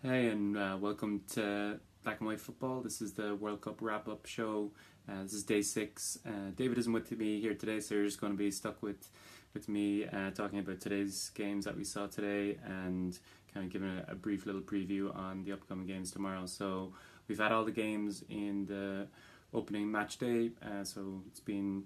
Hey, and uh, welcome to Black and White Football. This is the World Cup wrap up show. Uh, this is day six. Uh, David isn't with me here today, so you're just going to be stuck with with me uh, talking about today's games that we saw today and kind of giving a, a, brief little preview on the upcoming games tomorrow. So we've had all the games in the opening match day, uh, so it's been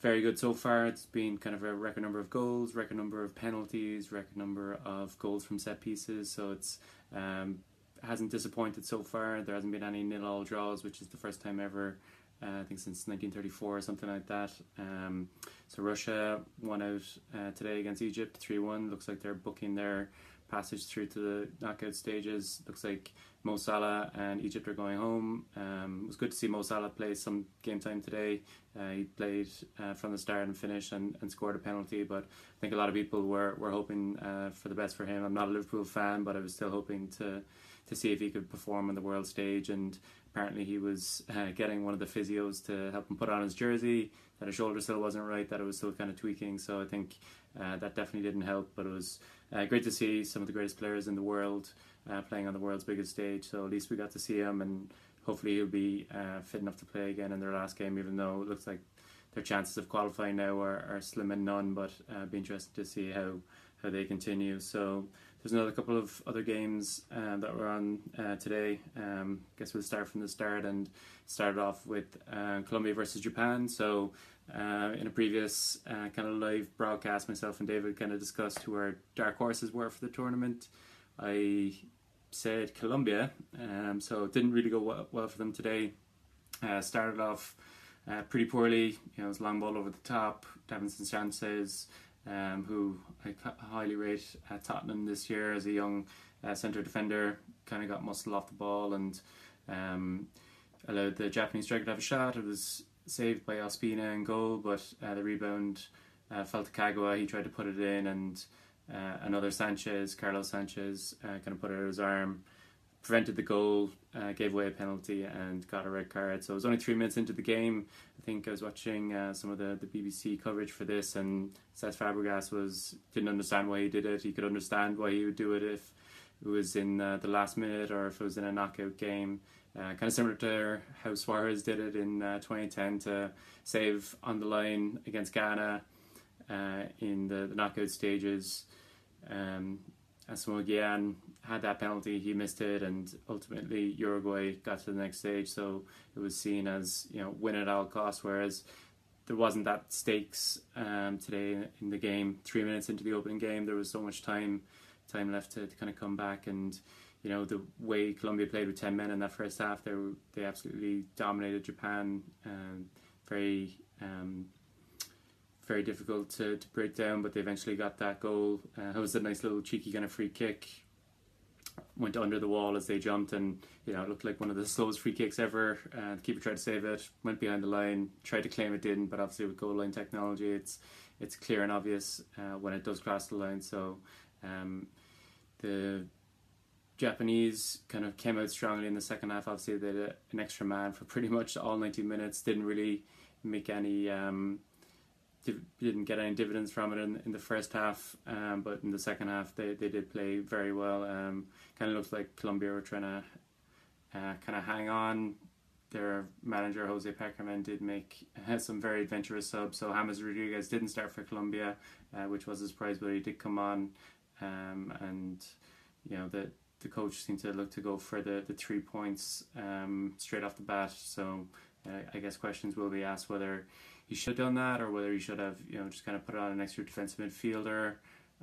very good so far. It's been kind of a record number of goals, record number of penalties, record number of goals from set pieces. So it's um, hasn't disappointed so far. There hasn't been any nil-all draws, which is the first time ever. Uh, I think since 1934 or something like that. Um, so Russia won out uh, today against Egypt 3-1. Looks like they're booking their passage through to the knockout stages. Looks like Mo Salah and Egypt are going home. Um, it was good to see Mo Salah play some game time today. Uh, he played uh, from the start and finish and, and scored a penalty, but I think a lot of people were, were hoping uh, for the best for him. I'm not a Liverpool fan, but I was still hoping to to see if he could perform on the world stage. And apparently, he was uh, getting one of the physios to help him put on his jersey. That his shoulder still wasn't right. That it was still kind of tweaking. So I think uh, that definitely didn't help. But it was uh, great to see some of the greatest players in the world uh, playing on the world's biggest stage. So at least we got to see him, and hopefully he'll be uh, fit enough to play again in their last game. Even though it looks like their chances of qualifying now are, are slim and none, but uh, be interested to see how how they continue. So there's another couple of other games uh, that were on uh, today. Um, guess we'll start from the start and start off with uh, Colombia versus Japan. So uh, in a previous uh, kind of live broadcast, myself and David kind of discussed who our dark horses were for the tournament. I said Colombia, um, so it didn't really go well, well for them today. Uh, started off uh, pretty poorly, you know, it was long ball over the top. Davinson Sanchez, um, who I highly rate at Tottenham this year as a young uh, centre defender, kind of got muscle off the ball and um, allowed the Japanese striker to have a shot. It was saved by Ospina in goal, but uh, the rebound uh, fell to Kagawa. He tried to put it in, and uh, another Sanchez, Carlos Sanchez, uh, kind of put it on his arm, prevented the goal, uh, gave away a penalty, and got a red card. So it was only three minutes into the game. I think I was watching uh, some of the, the BBC coverage for this, and Cesc Fabregas was didn't understand why he did it. He could understand why he would do it if it was in the last minute or if it was in a knockout game. Uh, kind of similar to how Suarez did it in uh, 2010 to save on the line against Ghana uh, in the, the, knockout stages. Um, Asamoah Gyan had that penalty, he missed it, and ultimately Uruguay got to the next stage. So it was seen as you know win at all costs. Whereas there wasn't that stakes um, today in the game. Three minutes into the opening game, there was so much time time left to, to kind of come back and you know the way Colombia played with ten men in that first half, they were, they absolutely dominated Japan. Um, very um, very difficult to, to break down, but they eventually got that goal. Uh, it was a nice little cheeky kind of free kick. Went under the wall as they jumped, and you know it looked like one of the slowest free kicks ever. Uh, the keeper tried to save it, went behind the line, tried to claim it didn't, but obviously with goal line technology, it's it's clear and obvious uh, when it does cross the line. So um, the Japanese kind of came out strongly in the second half. Obviously, they had an extra man for pretty much all 90 minutes. Didn't really make any, um, didn't get any dividends from it in, in the first half. Um, but in the second half, they, they did play very well. Um, kind of looks like Colombia were trying to uh, kind of hang on. Their manager Jose Pekerman did make uh, some very adventurous subs. So James Rodriguez didn't start for Colombia, uh, which was a surprise, but he did come on. Um, and you know that the coach seemed to look to go for the, the three points um, straight off the bat. So uh, I guess questions will be asked whether he should have done that or whether he should have you know just kind of put on an extra defensive midfielder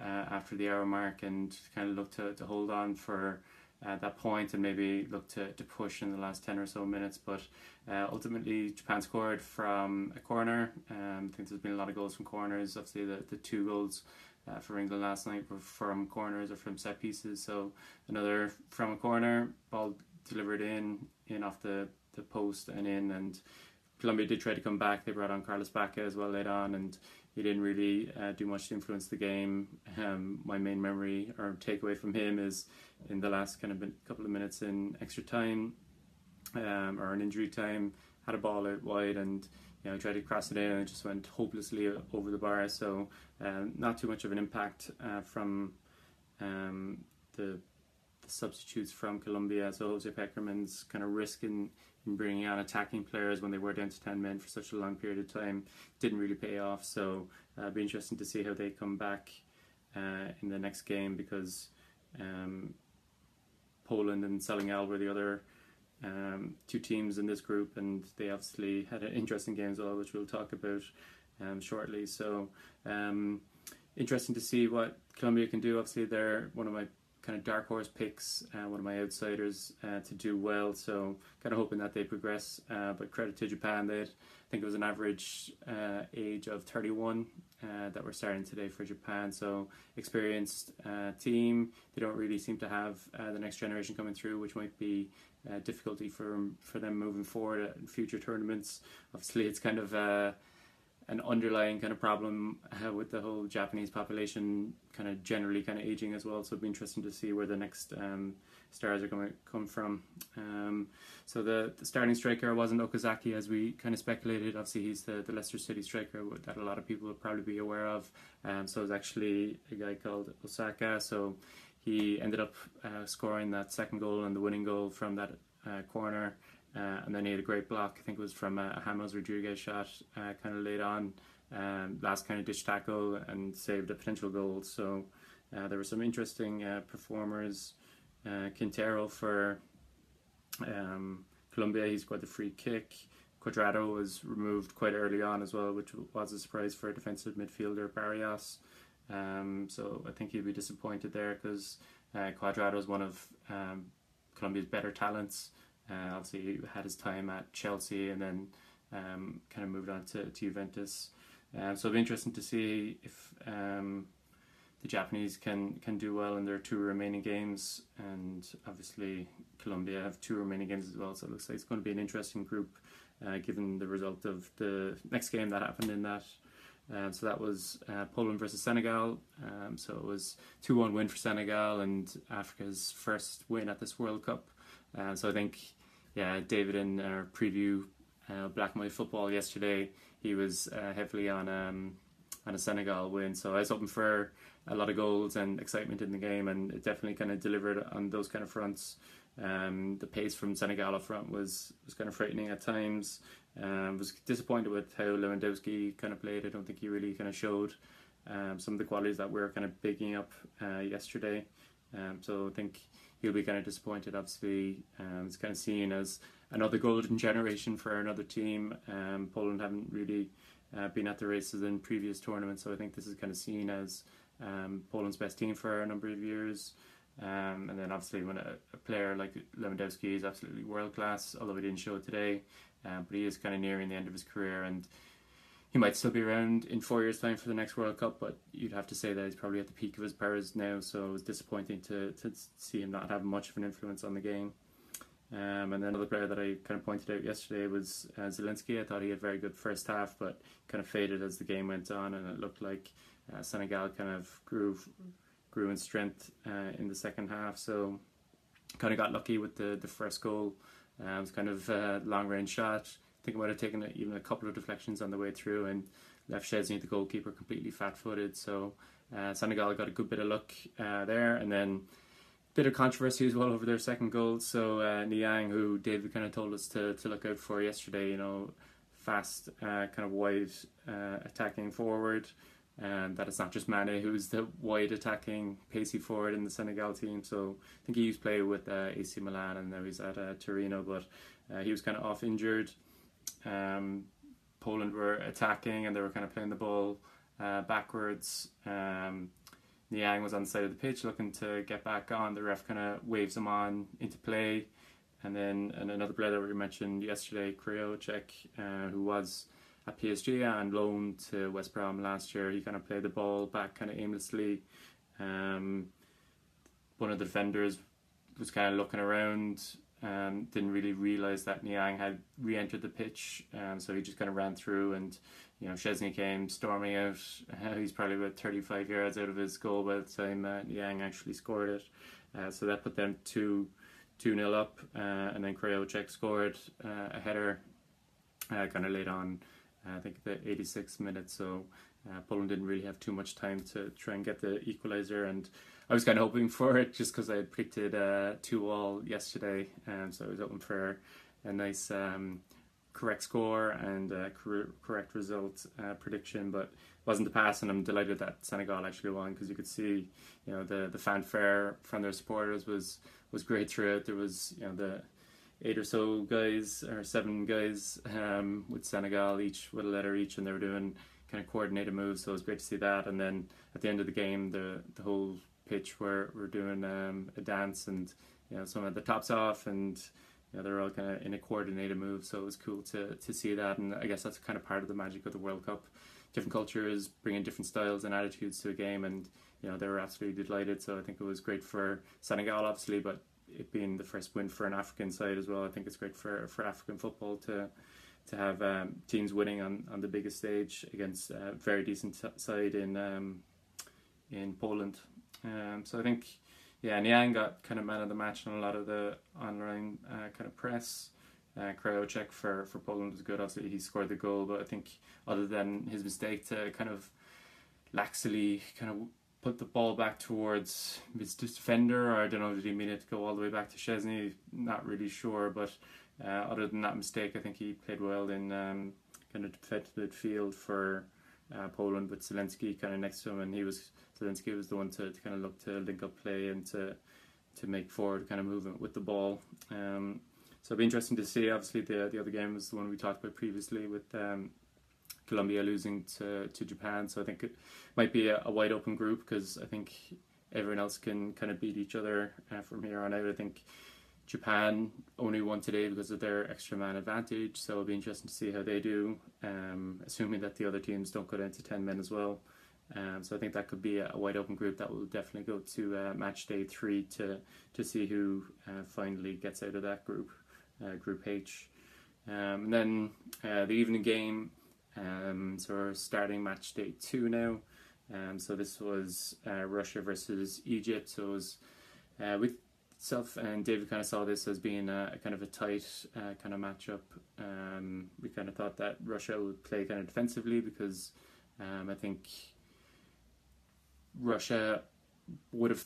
uh, after the hour mark and kind of look to, to hold on for uh, that point and maybe look to, to push in the last 10 or so minutes. But uh, ultimately, Japan scored from a corner. Um, I think there's been a lot of goals from corners. Obviously, the, the two goals uh, for England last night were from corners or from set pieces. So another from a corner, ball delivered in, in off the, the post and in. And Colombia did try to come back. They brought on Carlos Bacca as well late on, and he didn't really uh, do much to influence the game. Um, my main memory or takeaway from him is in the last kind of couple of minutes in extra time um, or an injury time, had a ball out wide and you know, tried to cross it in and just went hopelessly over the bar. So, um, not too much of an impact uh, from um, the substitutes from Colombia. So Jose Pekerman's kind of risking in bringing on attacking players when they were down to 10 men for such a long period of time didn't really pay off. So uh, it'll be interesting to see how they come back uh, in the next game because um, Poland and Senegal were the other um, two teams in this group, and they obviously had an interesting game as well, which we'll talk about um, shortly. So um, interesting to see what Colombia can do. Obviously, they're one of my kind of dark horse picks, uh, one of my outsiders uh, to do well. So kind of hoping that they progress. Uh, but credit to Japan, they I think it was an average uh, age of 31 uh, that we're starting today for Japan. So experienced uh, team. They don't really seem to have the next generation coming through, which might be difficulty for for them moving forward in future tournaments. Obviously, it's kind of an underlying kind of problem uh, with the whole Japanese population kind of generally kind of aging as well. So it'd be interesting to see where the next um, stars are going to come from. Um, so the, the, starting striker wasn't Okazaki as we kind of speculated. Obviously, he's the, the Leicester City striker that a lot of people will probably be aware of. Um, so it was actually a guy called Osako. So he ended up uh, scoring that second goal and the winning goal from that uh, corner. Uh, and then he had a great block. I think it was from a James Rodriguez shot, uh, kind of late on, um, last kind of ditch tackle, and saved a potential goal. So uh, there were some interesting uh, performers. Quintero for um, Colombia, he scored the free kick. Cuadrado was removed quite early on as well, which was a surprise for a defensive midfielder Barrios. Um, so I think he'd be disappointed there because uh, Cuadrado is one of um, Colombia's better talents. Uh, obviously, he had his time at Chelsea and then um, kind of moved on to, to Juventus. Um, so it'll be interesting to see if um, the Japanese can, can do well in their two remaining games. And obviously, Colombia have two remaining games as well. So it looks like it's going to be an interesting group uh, given the result of the next game that happened in that. Um, so that was uh, Poland versus Senegal. Um, so it was 2 1 win for Senegal and Africa's first win at this World Cup. Uh, so I think yeah, David in our preview uh, Black and White football yesterday, he was uh, heavily on um, on a Senegal win. So I was hoping for a lot of goals and excitement in the game, and it definitely kind of delivered on those kind of fronts. Um, the pace from Senegal up front was was kind of frightening at times. Um, was disappointed with how Lewandowski kind of played. I don't think he really kind of showed um, some of the qualities that we are kind of picking up uh, yesterday. Um, so I think he'll be kind of disappointed. Obviously, um, it's kind of seen as another golden generation for another team. Um, Poland haven't really uh, been at the races in previous tournaments, so I think this is kind of seen as um, Poland's best team for a number of years. Um, and then obviously when a, a, player like Lewandowski is absolutely world class, although he didn't show it today, um, but he is kind of nearing the end of his career and he might still be around in four years' time for the next World Cup, but you'd have to say that he's probably at the peak of his powers now. So it was disappointing to, to see him not have much of an influence on the game. Um, and then another player that I kind of pointed out yesterday was uh. I thought he had a very good first half, but kind of faded as the game went on, and it looked like uh, Senegal kind of grew grew in strength uh, in the second half. So kind of got lucky with the the first goal. Um, it was kind of a long range shot think it might have taken even a couple of deflections on the way through and left Szczesny, the goalkeeper, completely fat footed. So uh, Senegal got a good bit of luck uh, there. And then a bit of controversy as well over their second goal. So uh, Niang, who David kind of told us to, to look out for yesterday, you know, fast, uh, kind of wide uh, attacking forward. And that it's not just Mane who's the wide attacking, pacey forward in the Senegal team. So I think he used to play with uh, AC Milan and now he's at uh, Torino, but uh, he was kind of off injured um, Poland were attacking and they were kind of playing the ball uh, backwards. Um, Niang was on the side of the pitch looking to get back on. The ref kind of waves him on into play. And then and another player that we mentioned yesterday, Krychowiak, uh, who was at PSG and loaned to West Brom last year. He kind of played the ball back kind of aimlessly. Um, one of the defenders was kind of looking around um, didn't really realize that Niang had re-entered the pitch, um, so he just kind of ran through, and you know Szczesny came storming out. He's probably about 35 yards out of his goal by the time uh, Niang actually scored it. Uh, so that put them two two nil up, uh, and then Krychowiak scored uh, a header, uh, kind of late on. I think the 86 minutes, So Poland didn't really have too much time to try and get the equalizer, and I was kind of hoping for it just because I had predicted uh, two all yesterday, um, so I was hoping for a nice um, correct score and uh, cor- correct result uh, prediction, but wasn't the pass, and I'm delighted that Senegal actually won because you could see, you know, the the fanfare from their supporters was was great throughout. There was, you know, the eight or so guys or seven guys um, with Senegal each with a letter each, and they were doing kind of coordinated moves. So it was great to see that. And then at the end of the game, the the whole pitch were were doing um, a dance, and you know, some of the tops off, and you know, they're all kind of in a coordinated move. So it was cool to to see that, and I guess that's kind of part of the magic of the World Cup different cultures, bringing different styles and attitudes to a game, and you know they were absolutely delighted. So I think it was great for Senegal, obviously, but it being the first win for an African side as well, I think it's great for for African football to to have um, teams winning on, on the biggest stage against a very decent side in um, in Poland. Um, so I think yeah, Niang got kind of man of the match on a lot of the online uh, kind of press. Uh, for, for Poland was good. Obviously, he scored the goal, but I think other than his mistake to kind of laxly kind of put the ball back towards his defender, or I don't know, did he mean it to go all the way back to Szczesny? Not really sure, but uh, other than that mistake, I think he played well in um, kind of defensive midfield for uh, Poland with Zielinski kind of next to him, and he was Zielinski was the one to, to kind of look to link up play and to to make forward kind of movement with the ball. Um, so it'll be interesting to see. Obviously, the the other game was the one we talked about previously with um, Colombia losing to to Japan. So I think it might be a, a wide open group because I think everyone else can kind of beat each other uh, from here on out. I think Japan only won today because of their extra man advantage. So it'll be interesting to see how they do, um, assuming that the other teams don't go down to ten men as well. Um, so I think that could be a, a, wide open group that will definitely go to uh, match day three to to see who uh, finally gets out of that group uh, Group H. Um, and then uh, the evening game, um, so we're starting match day two now. Um, so this was uh, Russia versus Egypt. So it was uh, with self and David kind of saw this as being a, a kind of a tight uh, kind of matchup. Um, we kind of thought that Russia would play kind of defensively because um, I think Russia would have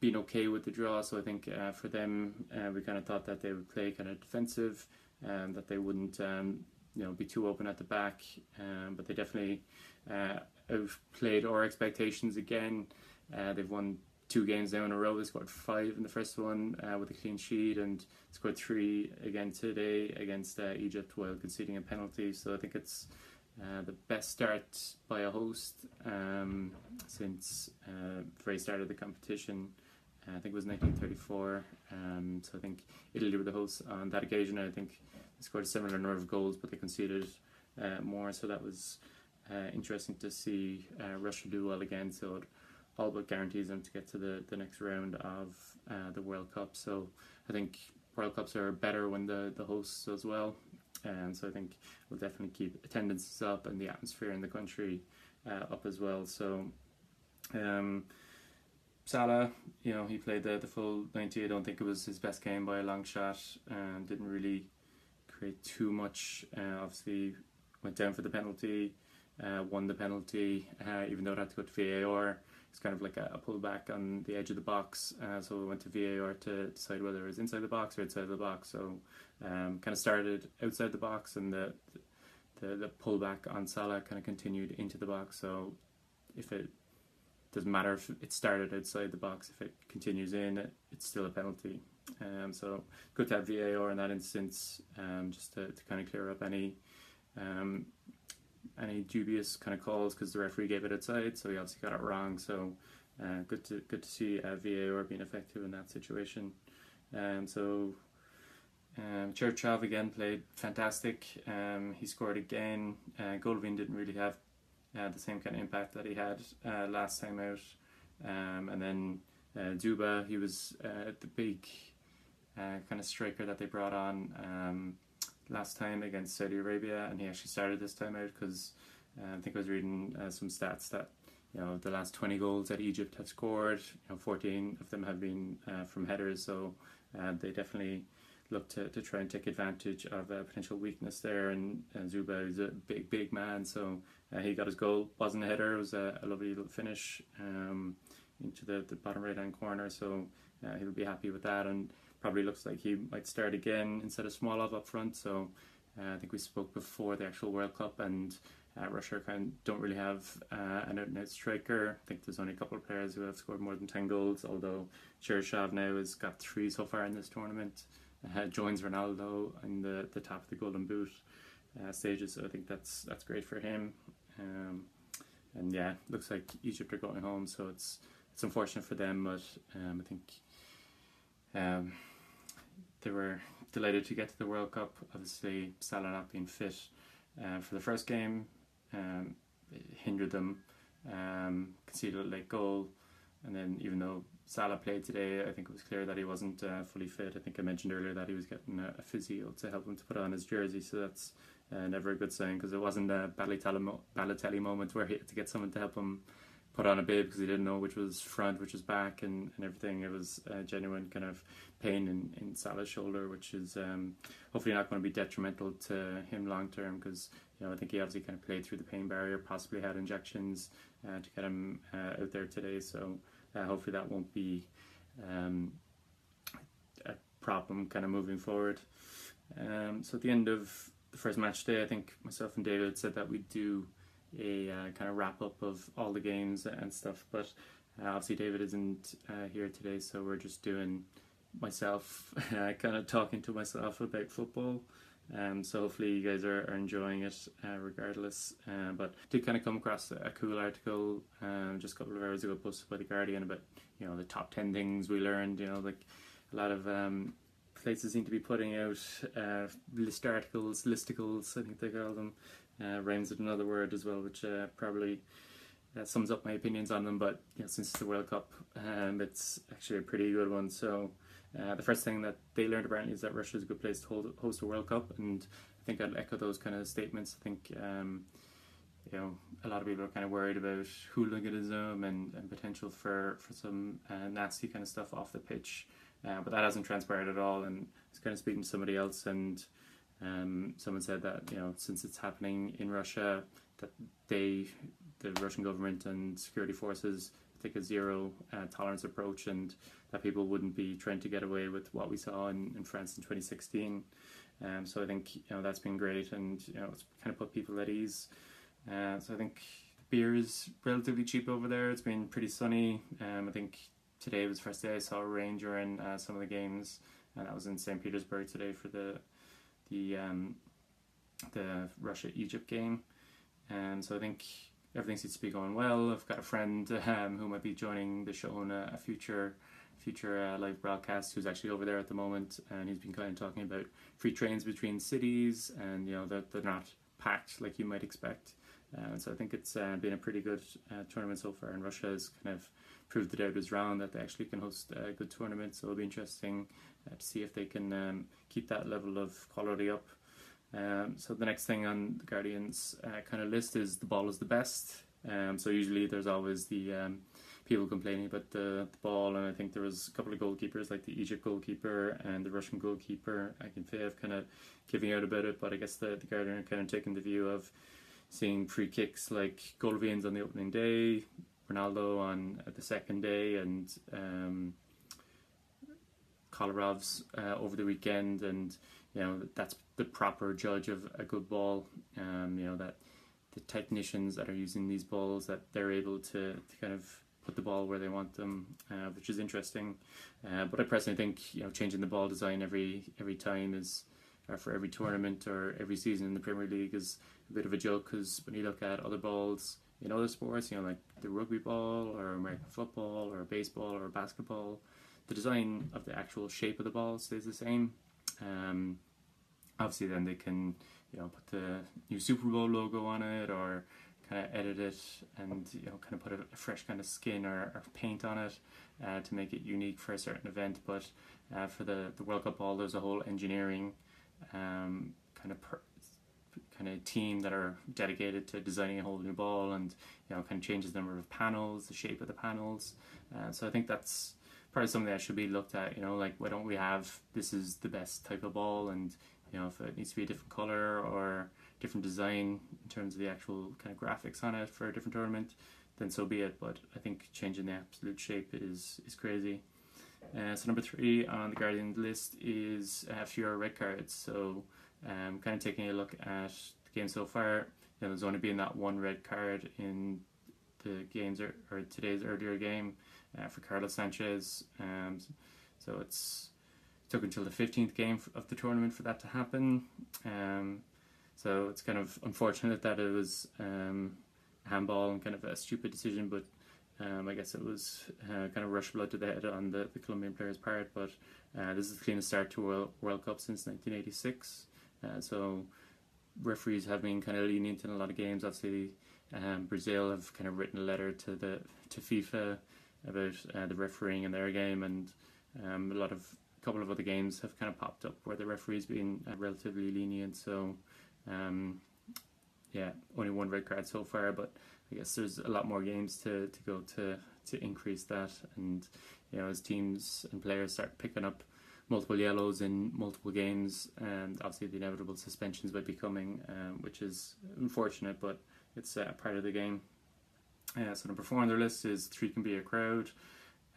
been okay with the draw. So I think uh, for them, uh, we kind of thought that they would play kind of defensive, and that they wouldn't, um, you know, be too open at the back. Um, but they definitely uh, outplayed our expectations again. Uh, they've won two games now in a row. They scored five in the first one uh, with a clean sheet, and scored three again today against uh, Egypt while conceding a penalty. So I think it's. Uh, the best start by a host um, since uh, very start of the competition. Uh, I think it was 1934. Um, so I think Italy were the hosts on that occasion. I think they scored a similar number of goals, but they conceded uh, more. So that was uh, interesting to see uh, Russia do well again. So it all but guarantees them to get to the, the next round of uh, the World Cup. So I think World Cups are better when the, the hosts as well. And so I think we'll definitely keep attendances up and the atmosphere in the country uh, up as well. So um, Salah, you know, he played the, the full 90. I don't think it was his best game by a long shot and didn't really create too much. Uh, obviously, went down for the penalty, uh, won the penalty, uh, even though it had to go to VAR. It's kind of like a, a pullback on the edge of the box. Uh, so we went to VAR to decide whether it was inside the box or outside the box. So um, kind of started outside the box and the, the, the pullback on Salah kind of continued into the box. So if it doesn't matter if it started outside the box. If it continues in, it, it's still a penalty. Um, so good to have VAR in that instance, um, just to, to kind of clear up any um, any dubious kind of calls because the referee gave it outside, so he obviously got it wrong. So uh, good to good to see uh, VAR being effective in that situation. Um, so um, Cheryshev again played fantastic. Um, he scored again. Uh, didn't really have uh, the same kind of impact that he had uh, last time out. Um, and then uh, Dzyuba, he was uh, the big uh, kind of striker that they brought on um, last time against Saudi Arabia, and he actually started this time out because uh, I think I was reading some stats that you know the last 20 goals that Egypt have scored, you know, 14 of them have been from headers, so they definitely look to, to try and take advantage of a potential weakness there. And, and Dzyuba is a big, big man, so uh, he got his goal. wasn't a header. It was a, a lovely little finish. Um, into the, the bottom right hand corner. So uh, he'll be happy with that, and probably looks like he might start again instead of Smolov up front. So uh, I think we spoke before the actual World Cup, and uh, Russia kind of don't really have uh, an out and out striker. I think there's only a couple of players who have scored more than 10 goals, although Cheryshev now has got three so far in this tournament. Uh, joins Ronaldo in the, the top of the Golden Boot uh, stages, so I think that's that's great for him. Um, and yeah, looks like Egypt are going home, so it's it's unfortunate for them, but um, I think um, they were delighted to get to the World Cup. Obviously, Salah not being fit uh, for the first game um, hindered them. Um, conceded a late goal, and then even though Salah played today, I think it was clear that he wasn't uh, fully fit. I think I mentioned earlier that he was getting a, a physio to help him to put on his jersey, so that's uh, never a good sign because it wasn't a Balotelli, mo- Balotelli moment where he had to get someone to help him put on a bib because he didn't know which was front, which was back, and, and everything. It was a genuine kind of pain in, in Salah's shoulder, which is um, hopefully not going to be detrimental to him long term because you know I think he obviously kind of played through the pain barrier, possibly had injections uh, to get him uh, out there today. So uh, hopefully that won't be um, a problem kind of moving forward. Um, so at the end of the first match day, I think myself and David said that we'd do a uh, kind of wrap up of all the games and stuff. But uh, obviously, David isn't uh, here today, so we're just doing myself, uh, kind of talking to myself about football. Um, so hopefully you guys are, are enjoying it uh, regardless. Uh, but did kind of come across a cool article um, just a couple of hours ago posted by the Guardian about you know the top ten things we learned. You know like a lot of um, places seem to be putting out uh, list articles, listicles, I think they call them. Uh, rhymes with another word as well, which uh, probably uh, sums up my opinions on them. But you know, since it's the World Cup, um, it's actually a pretty good one. So uh, the first thing that they learned apparently is that Russia is a good place to hold, host a World Cup, and I think I'd echo those kind of statements. I think um, you know a lot of people are kind of worried about hooliganism and, and potential for for some uh, nasty kind of stuff off the pitch, uh, but that hasn't transpired at all. And I was kind of speaking to somebody else and um, someone said that you know since it's happening in Russia, that they, the Russian government and security forces, take a zero uh, tolerance approach, and that people wouldn't be trying to get away with what we saw in, in France in 2016. Um, so I think you know that's been great, and you know it's kind of put people at ease. Uh, so I think beer is relatively cheap over there. It's been pretty sunny. Um, I think today was the first day I saw rain during uh, some of the games, and that was in St. Petersburg today for the the um, the Russia Egypt game, and so I think everything seems to be going well. I've got a friend um, who might be joining the show in a, a future future uh, live broadcast who's actually over there at the moment, and he's been kind of talking about free trains between cities, and you know that they're, they're not packed like you might expect. Uh, so I think it's uh, been a pretty good uh, tournament so far, and Russia has kind of proved the doubt was round that they actually can host a good tournament. So it'll be interesting uh, to see if they can um, keep that level of quality up. Um, so the next thing on the Guardians uh, kind of list is the ball is the best. Um, so usually there's always the um, people complaining about the, the, ball, and I think there was a couple of goalkeepers like the Egypt goalkeeper and the Russian goalkeeper. I can have kind of giving out about it, but I guess the, the Guardian kind of taking the view of seeing free kicks like Golovins on the opening day, Ronaldo on the second day, and um, Kolarov's uh, over the weekend, and you know that's the proper judge of a good ball. Um, you know that the technicians that are using these balls that they're able to, to kind of put the ball where they want them, uh, which is interesting. Uh, but I personally think you know changing the ball design every every time is or for every tournament or every season in the Premier League is a bit of a joke because when you look at other balls in other sports, you know like the rugby ball or American football or baseball or basketball, the design of the actual shape of the ball stays the same. Um, obviously, then they can you know put the new Super Bowl logo on it or kind of edit it and you know kind of put a, fresh kind of skin or, or paint on it uh, to make it unique for a certain event. But uh, for the the World Cup ball, there's a whole engineering um, kind of per, kind of team that are dedicated to designing a whole new ball and you know kind of changes the number of panels, the shape of the panels. Uh, so I think that's probably something that should be looked at. You know, like why don't we have this is the best type of ball, and you know if it needs to be a different color or different design in terms of the actual kind of graphics on it for a different tournament, then so be it. But I think changing the absolute shape is is crazy. Uh, so number three on the Guardian list is uh, fewer red cards. So um, kind of taking a look at the game so far. You know, there's only been that one red card in the games or, or today's earlier game uh, for Carlos Sanchez. Um, so it's it took until the 15th game of the tournament for that to happen. Um, so it's kind of unfortunate that it was um, handball and kind of a stupid decision, but um, I guess it was uh, kind of rush blood to the head on the, the Colombian player's part. But uh, this is the cleanest start to World, World Cup since 1986. Uh, so referees have been kind of lenient in a lot of games. Obviously, um, Brazil have kind of written a letter to the to FIFA about uh, the refereeing in their game, and um, a lot of a couple of other games have kind of popped up where the referees been uh, relatively lenient. So, um, yeah, only one red card so far, but I guess there's a lot more games to, to go to to increase that, and you know as teams and players start picking up multiple yellows in multiple games, and obviously the inevitable suspensions might be coming, um, which is unfortunate, but it's uh, part of the game. Uh, so number four on their list is three can be a crowd.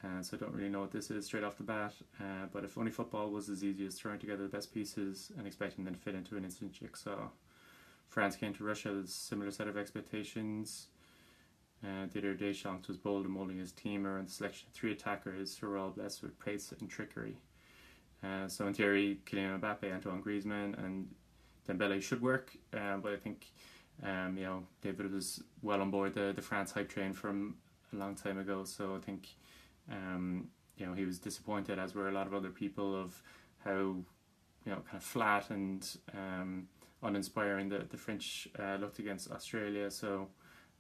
Uh, so I don't really know what this is straight off the bat. Uh, but if only football was as easy as throwing together the best pieces and expecting them to fit into an instant jigsaw. France came to Russia with a similar set of expectations. Uh, Didier Deschamps was bold in molding his team around the selection of three attackers who were all blessed with pace and trickery. Uh, so in theory, Kylian Mbappe, Antoine Griezmann, and Dembele should work, uh, but I think um, you know David was well on board the the France hype train from a long time ago. So I think um, you know he was disappointed, as were a lot of other people, of how you know kind of flat and um, uninspiring the the French uh, looked against Australia. So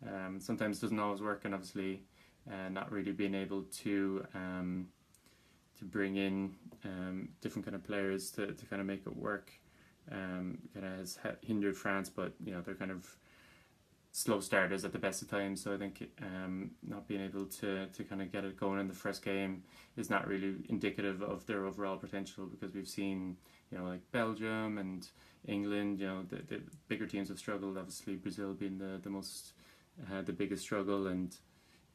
um, sometimes doesn't always work, and obviously uh, not really being able to um, to bring in um, different kind of players to, to kind of make it work. Um, kind of has hindered France, but you know they're kind of slow starters at the best of times. So I think um, not being able to to kind of get it going in the first game is not really indicative of their overall potential because we've seen you know like Belgium and England. You know the, the bigger teams have struggled. Obviously Brazil being the the most uh, the biggest struggle and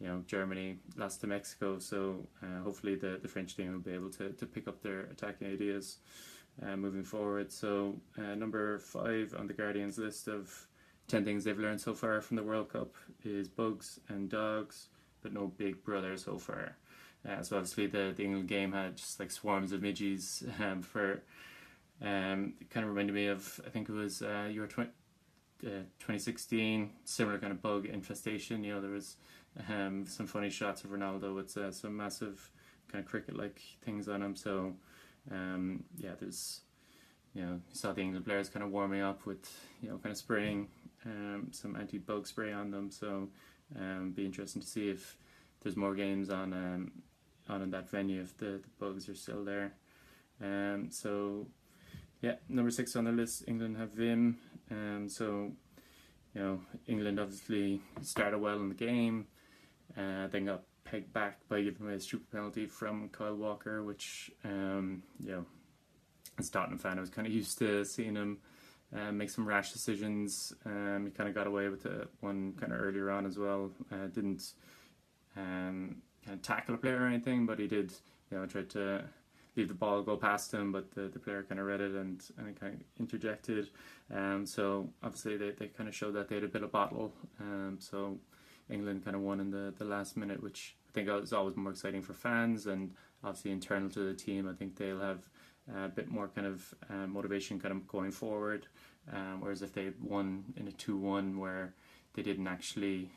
you know Germany lost to Mexico, so uh, hopefully the, the French team will be able to, to pick up their attacking ideas uh, moving forward. So uh, number five on the Guardians list of ten things they've learned so far from the World Cup is bugs and dogs, but no Big Brother so far. Uh, so obviously the, the England game had just like swarms of midges um, for. Um, it kind of reminded me of I think it was uh, Euro 20, uh, 2016 similar kind of bug infestation. You know there was um, some funny shots of Ronaldo with uh, some massive kind of cricket-like things on him. So um, yeah, there's you know you saw the England players kind of warming up with you know kind of spraying um, some anti-bug spray on them. So um, be interesting to see if there's more games on um, on in that venue if the, the bugs are still there. Um, so yeah, number six on the list, England have Vim. Um, so you know England obviously started well in the game. Uh, then got pegged back by giving away a stupid penalty from Kyle Walker, which, um, you know, as a Tottenham fan, I was kind of used to seeing him uh, make some rash decisions. Um, he kind of got away with the one kind of earlier on as well. Uh, didn't um, kind of tackle a player or anything, but he did, you know, tried to leave the ball go past him, but the, the player kind of read it and, and kind of interjected. Um, so obviously they, they kind of showed that they had a bit of bottle. Um, so England kind of won in the, the last minute, which I think is always more exciting for fans and obviously internal to the team. I think they'll have a bit more kind of uh, motivation kind of going forward. Um, whereas if they won in a 2 1 where they didn't actually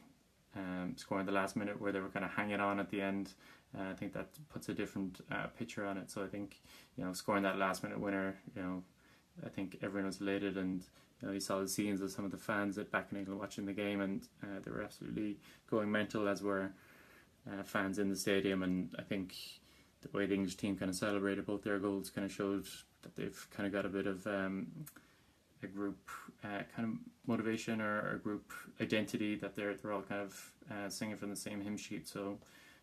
um, score in the last minute, where they were kind of hanging on at the end, uh, I think that puts a different uh, picture on it. So I think, you know, scoring that last minute winner, you know, I think everyone was elated and you, know, you saw the scenes of some of the fans at back in England watching the game, and uh, they were absolutely going mental, as were uh, fans in the stadium. And I think the way the English team kind of celebrated both their goals kind of showed that they've kind of got a bit of um, a group uh, kind of motivation or, a group identity that they're they're all kind of uh, singing from the same hymn sheet. So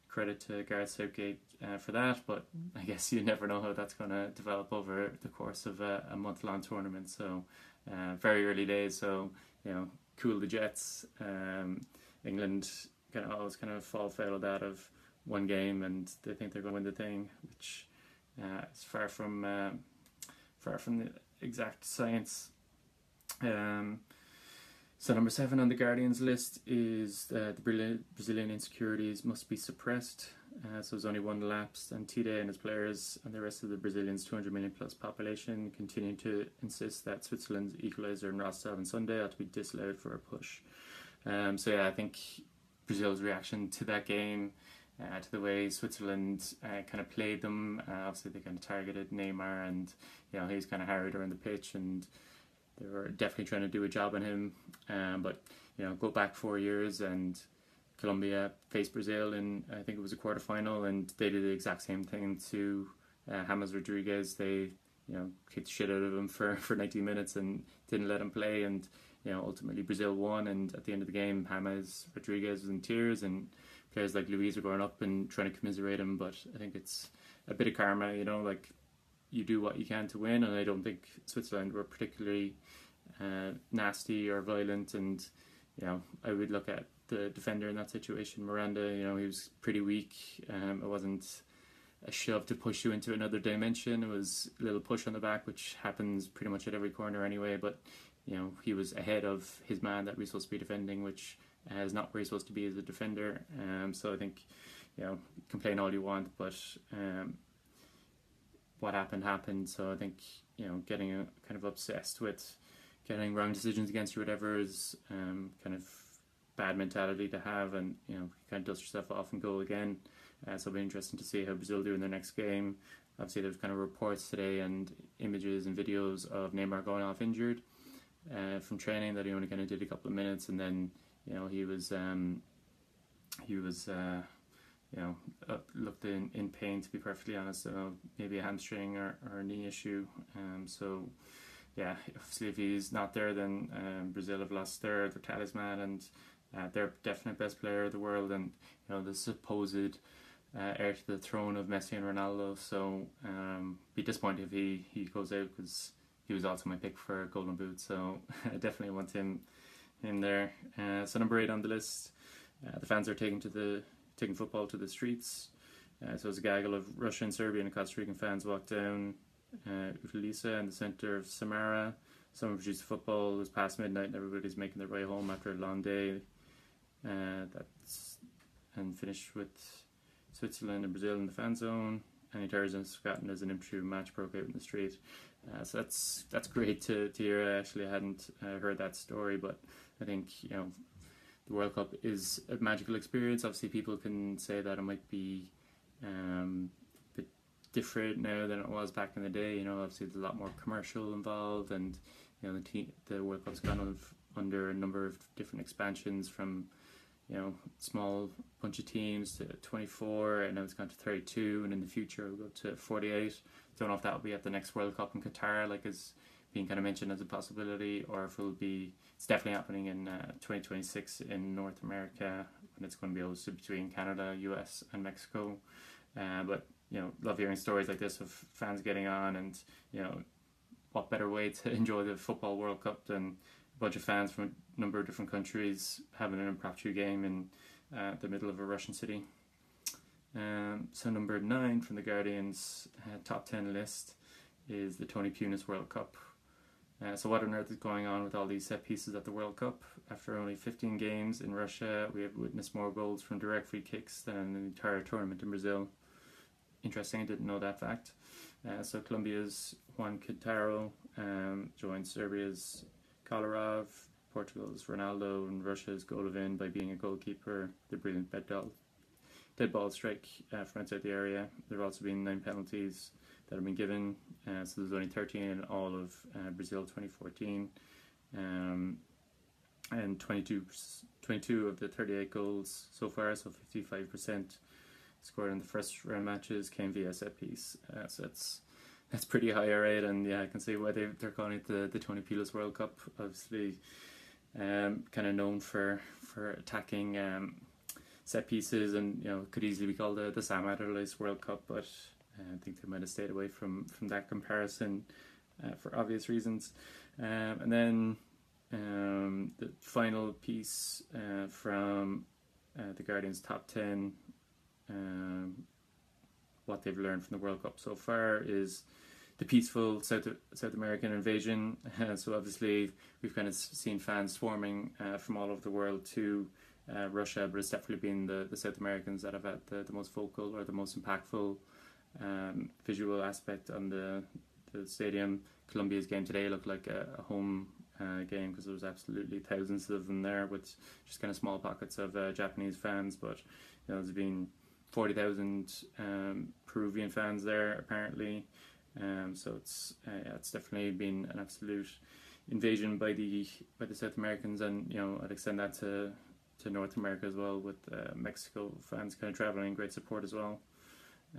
credit to Gareth Southgate uh, for that, but I guess you never know how that's going to develop over the course of a, a month long tournament. So uh, very early days, so you know, cool the Jets. Um, England kind of always kind of fall foul of that of one game and they think they're going to win the thing, which uh, is far from uh, far from the exact science. Um, so number seven on the Guardian's list is uh, the Brazilian insecurities must be suppressed. Uh, so there's only one lapsed, and Tite and his players and the rest of the Brazilians' 200 million plus population continue to insist that Switzerland's equaliser in Rostov on Sunday ought to be disallowed for a push. Um, so yeah, I think Brazil's reaction to that game, uh, to the way Switzerland uh, kind of played them. Uh, obviously, they kind of targeted Neymar, and you know he's kind of harried around the pitch, and they were definitely trying to do a job on him. Um, but you know, go back four years and. Colombia faced Brazil in I think it was a quarter final, and they did the exact same thing to uh, James Rodriguez. They you know kicked the shit out of him for, for 90 minutes and didn't let him play, and you know, ultimately Brazil won, and at the end of the game, James Rodriguez was in tears, and players like Luiz were going up and trying to commiserate him. But I think it's a bit of karma, you know, like you do what you can to win, and I don't think Switzerland were particularly uh, nasty or violent, and you know, I would look at the defender in that situation, Miranda. You know, he was pretty weak. Um, it wasn't a shove to push you into another dimension. It was a little push on the back, which happens pretty much at every corner anyway. But you know, he was ahead of his man that we're supposed to be defending, which uh, is not where he's supposed to be as a defender. Um, so I think, you know, complain all you want, but um, what happened happened. So I think, you know, getting a, kind of obsessed with getting wrong decisions against you, whatever, is um, kind of bad mentality to have, and you know, kind of dust yourself off and go again. Uh, so it'll be interesting to see how Brazil do in their next game. Obviously, there's kind of reports today and images and videos of Neymar going off injured uh, from training that he only kind of did a couple of minutes, and then you know he was um, he was uh, you know uh, looked in, in pain to be perfectly honest, so maybe a hamstring or, or a knee issue. Um, so yeah, obviously if he's not there, then um, Brazil have lost their their talisman and uh, their definite best player of the world, and you know the supposed. Uh, heir to the throne of Messi and Ronaldo, so um, be disappointed if he, he goes out because he was also my pick for Golden Boot, so I definitely want him in there. Uh, so number eight on the list, uh, the fans are taking to the taking football to the streets. Uh, so as a gaggle of Russian, Serbian, and Costa Rican fans walked down uh, Ulica in the centre of Samara. Someone produced football. It was past midnight, and everybody's making their way home after a long day. Uh, that's and finished with Switzerland and Brazil in the fan zone. Any terrorism forgotten as an impromptu match broke out in the street. Uh, so that's that's great to, to hear. Actually, I hadn't uh, heard that story, but I think you know the World Cup is a magical experience. Obviously, people can say that it might be um, a bit different now than it was back in the day. You know, obviously there's a lot more commercial involved, and you know the te- the World Cup's gone under a number of different expansions from you know small bunch of teams to 24, and now it's gone to 32, and in the future it'll go to 48 don't know if that will be at the next World Cup in Qatar, like is being kind of mentioned as a possibility, or if it'll be. It's definitely happening in uh, 2026 in North America, and it's going to be hosted between Canada, US, and Mexico. Uh, but you know, love hearing stories like this of fans getting on, and you know, what better way to enjoy the football World Cup than bunch of fans from a number of different countries having an impromptu game in uh, the middle of a Russian city. Um, so number nine from the Guardian's uh, top ten list is the Tony Pulis World Cup. Uh, so what on earth is going on with all these set pieces at the World Cup? After only 15 games in Russia, we have witnessed more goals from direct free kicks than the entire tournament in Brazil. Interesting, I didn't know that fact. Uh, so Colombia's Juan Quintero um, joined Serbia's Kolarov, Portugal's Ronaldo, and Russia's Golovin by being a goalkeeper. The brilliant Bedell dead ball strike uh, from outside the area. There have also been nine penalties that have been given, uh, so there's only 13 in all of uh, Brazil 2014. Um, and 22, 22 of the 38 goals so far, so 55% scored in the first round matches came via set piece. So that's that's pretty high rate, and yeah, I can see why they they're calling it the the Tony Pulis World Cup. Obviously, um, kind of known for for attacking um, set pieces, and you know could easily be called the, the Sam Allardyce World Cup, but uh, I think they might have stayed away from from that comparison uh, for obvious reasons. Um, and then um, the final piece uh, from uh, the Guardian's top 10, um, what they've learned from the World Cup so far is the peaceful South South American invasion. Uh, so obviously we've kind of seen fans swarming uh, from all over the world to uh, Russia, but it's definitely been the, the South Americans that have had the, the most vocal or the most impactful um, visual aspect on the the stadium. Colombia's game today looked like a, a home uh, game because there was absolutely thousands of them there with just kind of small pockets of uh, Japanese fans. But you know, there's been forty thousand um, Peruvian fans there apparently. Um, so it's uh, yeah, it's definitely been an absolute invasion by the by the South Americans, and you know I'd extend that to to North America as well, with uh, Mexico fans kind of traveling, great support as well.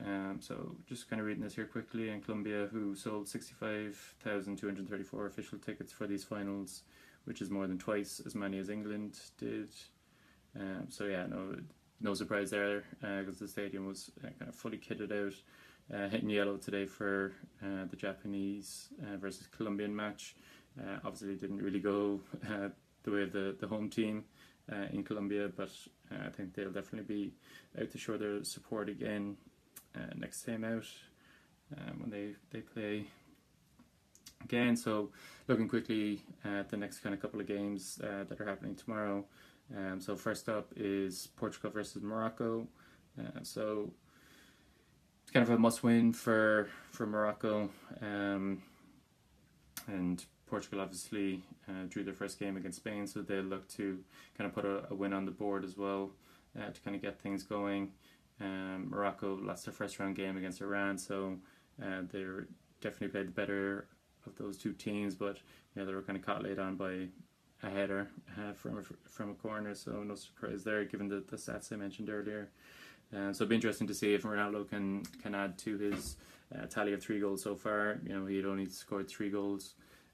Um, so just kind of reading this here quickly, in Colombia, who sold 65,234 official tickets for these finals, which is more than twice as many as England did. Um, so yeah, no, no surprise there because uh, the stadium was uh, kind of fully kitted out, uh, hitting yellow today for uh, the Japanese uh, versus Colombian match. Uh, obviously, didn't really go the way of the, the home team in Colombia, but I think they'll definitely be out to show their support again next time out when they, they play again. So, looking quickly at the next kind of couple of games that are happening tomorrow. Um, so first up is Portugal versus Morocco. Uh, so it's kind of a must-win for for Morocco, um, and Portugal obviously uh, drew their first game against Spain, so they look to kind of put a, a win on the board as well uh, to kind of get things going. Um, Morocco lost their first round game against Iran, so uh, they definitely played the better of those two teams, but yeah, they were kind of caught late on by a header uh, from a, from a corner, so no surprise there given the, the stats I mentioned earlier. Um, so it'll be interesting to see if Ronaldo can can add to his uh, tally of three goals so far. You know, he'd only scored three goals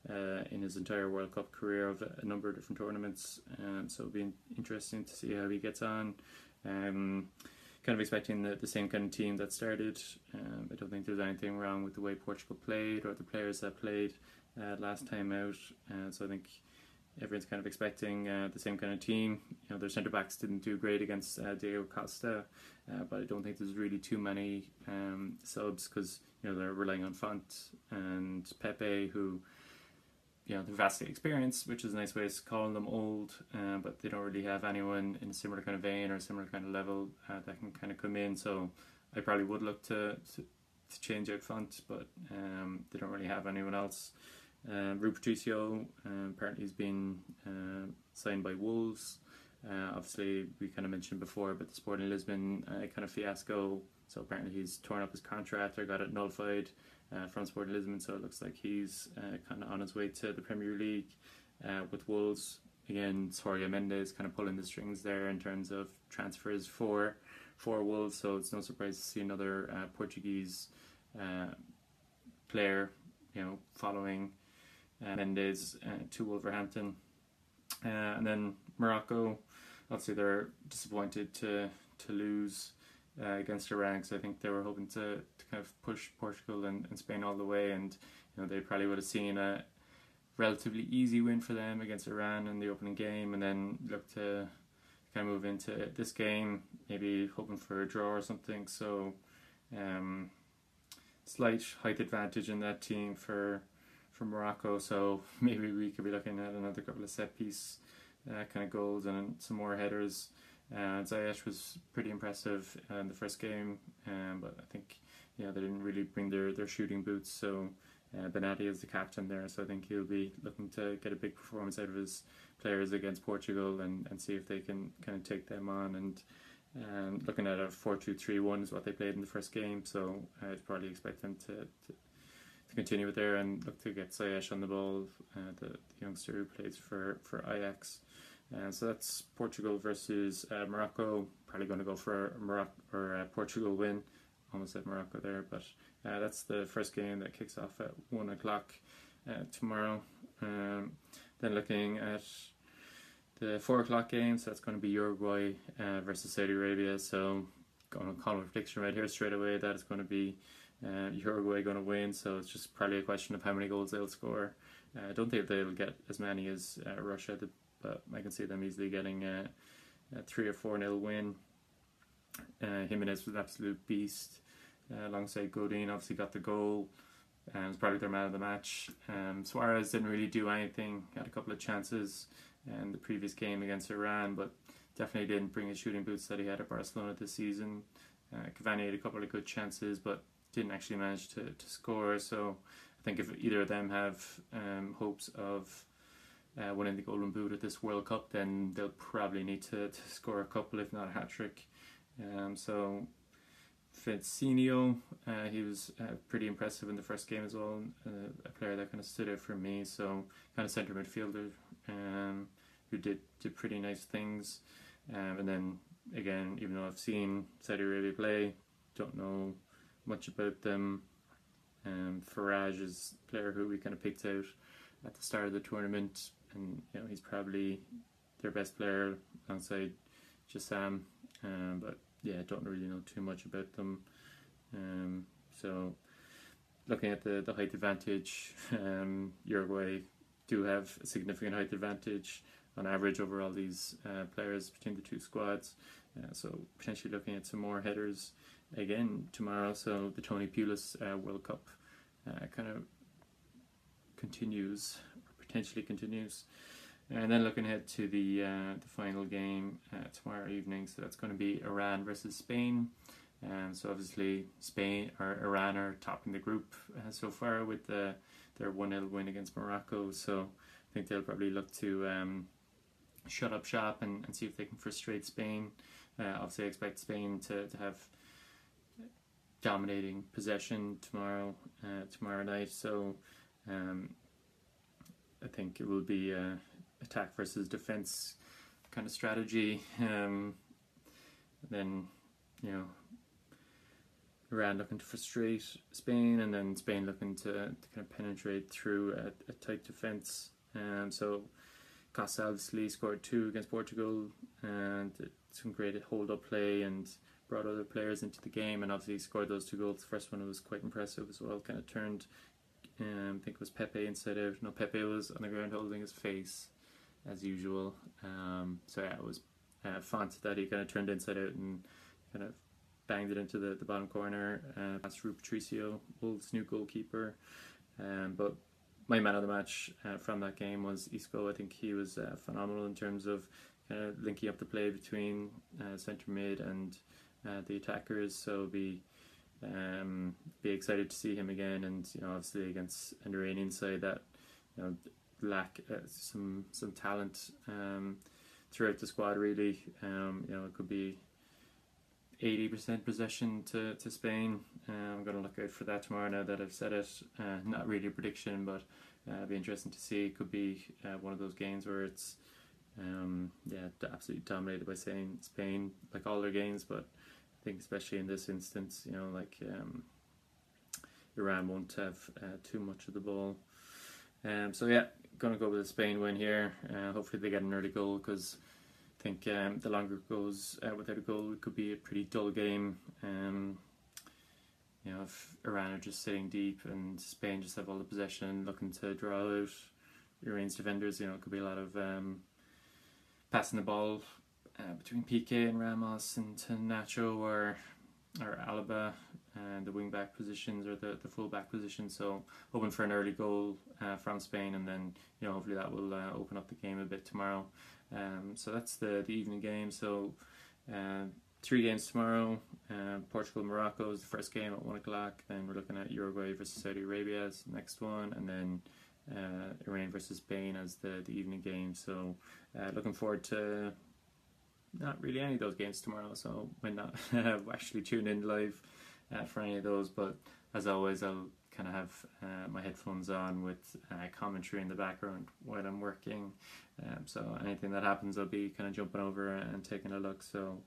uh, in his entire World Cup career of a number of different tournaments. Um, so it'll be interesting to see how he gets on. Um, kind of expecting the, the same kind of team that started. Um, I don't think there's anything wrong with the way Portugal played or the players that played uh, last time out. Uh, so I think everyone's kind of expecting uh, the same kind of team. You know, their centre backs didn't do great against uh, Diego Costa, uh, but I don't think there's really too many um, subs because you know they're relying on Fonte and Pepe, who you know they're vastly experienced, which is a nice way of calling them old, uh, but they don't really have anyone in a similar kind of vein or a similar kind of level uh, that can kind of come in. So I probably would look to to, to change out Fonte, but um, they don't really have anyone else. Uh, Rui Patricio, uh, apparently he's been uh, signed by Wolves. Uh, obviously, we kind of mentioned before about the Sporting Lisbon uh, kind of fiasco. So apparently he's torn up his contract or got it nullified uh, from Sporting Lisbon. So it looks like he's kind of on his way to the Premier League with Wolves. Again, Soria Mendes kind of pulling the strings there in terms of transfers for for Wolves. So it's no surprise to see another Portuguese player, you know, following uh, Mendes uh, to Wolverhampton. Uh, and then Morocco, obviously they're disappointed to to lose uh, against Iran because I think they were hoping to, to kind of push Portugal and, and Spain all the way, and you know they probably would have seen a relatively easy win for them against Iran in the opening game, and then look to kind of move into this game, maybe hoping for a draw or something. So, um, slight height advantage in that team for from Morocco. So maybe we could be looking at another couple of set piece uh, kind of goals and some more headers. Uh, Ziyech was pretty impressive in the first game, um, but I think yeah they didn't really bring their, their shooting boots. So uh, Benatia is the captain there, so I think he'll be looking to get a big performance out of his players against Portugal and, and see if they can kind of take them on. And um, looking at a 4 2 3 1 is what they played in the first game, so I'd probably expect them to, to continue with there and look to get Ziyech on the ball, uh, the, the, youngster who plays for, for Ajax. Uh, so that's Portugal versus uh, Morocco. Probably going to go for a Morocco or Portugal win. Almost said Morocco there, but uh, that's the first game that kicks off at one o'clock uh, tomorrow. Um, then looking at the four o'clock game, so that's going to be Uruguay uh, versus Saudi Arabia. So going to call a prediction right here straight away that it's going to be uh, Uruguay going to win, so it's just probably a question of how many goals they'll score. Uh, I don't think they'll get as many as uh, Russia, but I can see them easily getting uh, a three or four nil win. Uh, Giménez was an absolute beast. Uh, alongside Godin, obviously got the goal. Um, was probably their man of the match. Um, Suarez didn't really do anything. Had a couple of chances in the previous game against Iran, but definitely didn't bring his shooting boots that he had at Barcelona this season. Uh, Cavani had a couple of good chances, but didn't actually manage to, to score. So I think if either of them have um, hopes of uh, winning the Golden Boot at this World Cup, then they'll probably need to, to score a couple, if not a hat trick. Um, so Vecino, uh, he was uh, pretty impressive in the first game as well. Uh, a player that kind of stood out for me. So kind of centre midfielder um, who did did pretty nice things. Um, and then again, even though I've seen Saudi Arabia play, don't know much about them. Um, Faraj is a player who we kind of picked out at the start of the tournament, and you know he's probably their best player alongside Jassim. Um, but yeah, don't really know too much about them. Um, so looking at the, the height advantage, um, Uruguay do have a significant height advantage on average over all these uh, players between the two squads. Uh, so potentially looking at some more headers again tomorrow. So the Tony Pulis uh, World Cup uh, kind of continues, potentially continues. And then looking ahead to the uh, the final game uh, tomorrow evening, so that's going to be Iran versus Spain. Um, so obviously Spain or Iran are topping the group uh, so far with the, their one 0 win against Morocco. So I think they'll probably look to um, shut up shop and, and see if they can frustrate Spain. Uh, obviously, I expect Spain to, to have dominating possession tomorrow uh, tomorrow night. So um, I think it will be. Uh, attack versus defense kind of strategy. Um, then, you know, Iran looking to frustrate Spain, and then Spain looking to, to kind of penetrate through a, a tight defense. Um, so Costa obviously scored two against Portugal, and some great hold up play and brought other players into the game, and obviously scored those two goals. The first one was quite impressive as well, kind of turned. Um, I think it was Pepe inside out. No, Pepe was on the ground holding his face as usual. Um, so yeah, it was uh, Fonte that he kind of turned inside out and kind of banged it into the, the bottom corner. Uh, past Rui Patricio, Wolves' new goalkeeper. Um, but my man of the match uh, from that game was Isco. I think he was uh, phenomenal in terms of uh, linking up the play between uh, centre mid and uh, the attackers. So be um, be excited to see him again, and you know obviously against an Iranian side that you know lack uh, some some talent um, throughout the squad. Really, um, you know, it could be eighty percent possession to to Spain. Uh, I'm going to look out for that tomorrow. Now that I've said it, uh, not really a prediction, but uh, be interesting to see. It could be uh, one of those games where it's um, yeah, absolutely dominated by Spain, Spain, like all their games. But think especially in this instance, you know, like um, Iran won't have uh, too much of the ball. Um, so yeah, gonna go with a Spain win here. Uh, hopefully they get an early goal because I think um, the longer it goes uh, without a goal, it could be a pretty dull game. Um, you know, if Iran are just sitting deep and Spain just have all the possession, looking to draw out Iran's defenders, you know, it could be a lot of um, passing the ball uh, between Piqué and Ramos and Nacho or or Alba and the wing back positions or the, the full back position. So hoping for an early goal uh, from Spain, and then you know hopefully that will uh, open up the game a bit tomorrow. Um, so that's the the evening game. So uh, three games tomorrow. Uh, Portugal Morocco is the first game at one o'clock. Then we're looking at Uruguay versus Saudi Arabia as the next one, and then. Uh, Iran versus Spain as the, the evening game, so uh, looking forward to not really any of those games tomorrow, so might not actually tune in live uh, for any of those. But as always, I'll kind of have uh, my headphones on with uh, commentary in the background while I'm working. Um, so anything that happens, I'll be kind of jumping over and taking a look. So.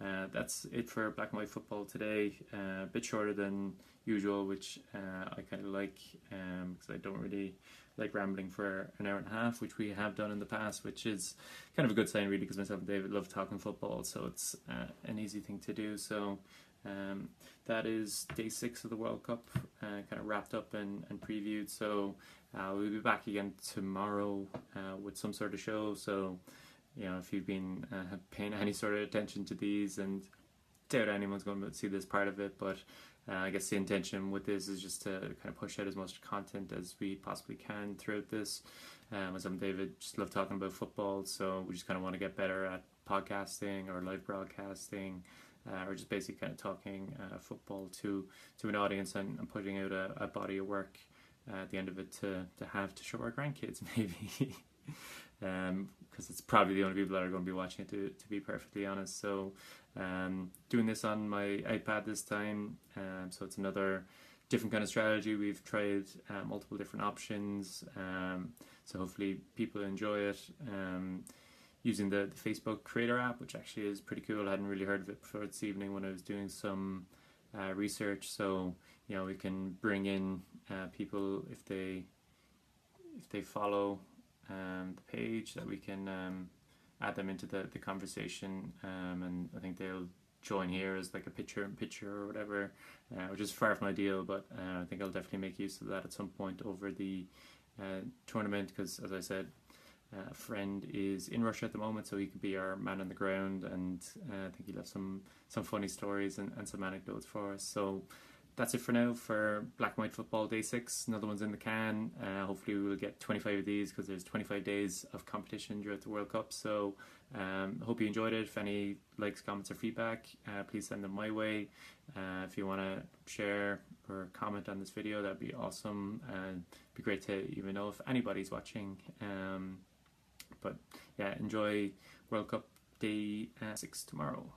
Uh, that's it for black and white football today. Uh, a bit shorter than usual, which uh, I kind of like because um, I don't really like rambling for an hour and a half, which we have done in the past, which is kind of a good sign, really, because myself and David love talking football, so it's uh, an easy thing to do. So um, that is day six of the World Cup, uh, kind of wrapped up and, and previewed. So uh, we'll be back again tomorrow uh, with some sort of show. So you know, if you've been uh, paying any sort of attention to these, and doubt anyone's going to see this part of it, but uh, I guess the intention with this is just to kind of push out as much content as we possibly can throughout this. Um, as I'm David, just love talking about football, so we just kind of want to get better at podcasting or live broadcasting. Uh, or just basically kind of talking uh, football to to an audience and, and putting out a, a, body of work uh, at the end of it to, to have to show our grandkids maybe because it's probably the only people that are going to be watching it to, to be perfectly honest so um, doing this on my iPad this time, um, so it's another different kind of strategy. We've tried uh, multiple different options, um, so hopefully people enjoy it. Um, using the, the, Facebook Creator app, which actually is pretty cool. I hadn't really heard of it before this evening when I was doing some uh, research. So you know we can bring in uh, people if they if they follow um, the page that we can um, add them into the, the conversation, um, and I think they'll join here as like a picture in picture or whatever, uh, which is far from ideal, but uh, I think I'll definitely make use of that at some point over the uh, tournament because, as I said, uh, a friend is in Russia at the moment, so he could be our man on the ground, and uh, I think he'll have some some funny stories and, and some anecdotes for us. So that's it for now for Black and White Football Day 6. Another one's in the can. Uh, hopefully, we will get 25 of these because there's 25 days of competition throughout the World Cup. So, um, hope you enjoyed it. If any likes, comments, or feedback, uh, please send them my way. Uh, if you want to share or comment on this video, that'd be awesome. And be great to even know if anybody's watching. Um, but yeah, enjoy World Cup Day uh, 6 tomorrow.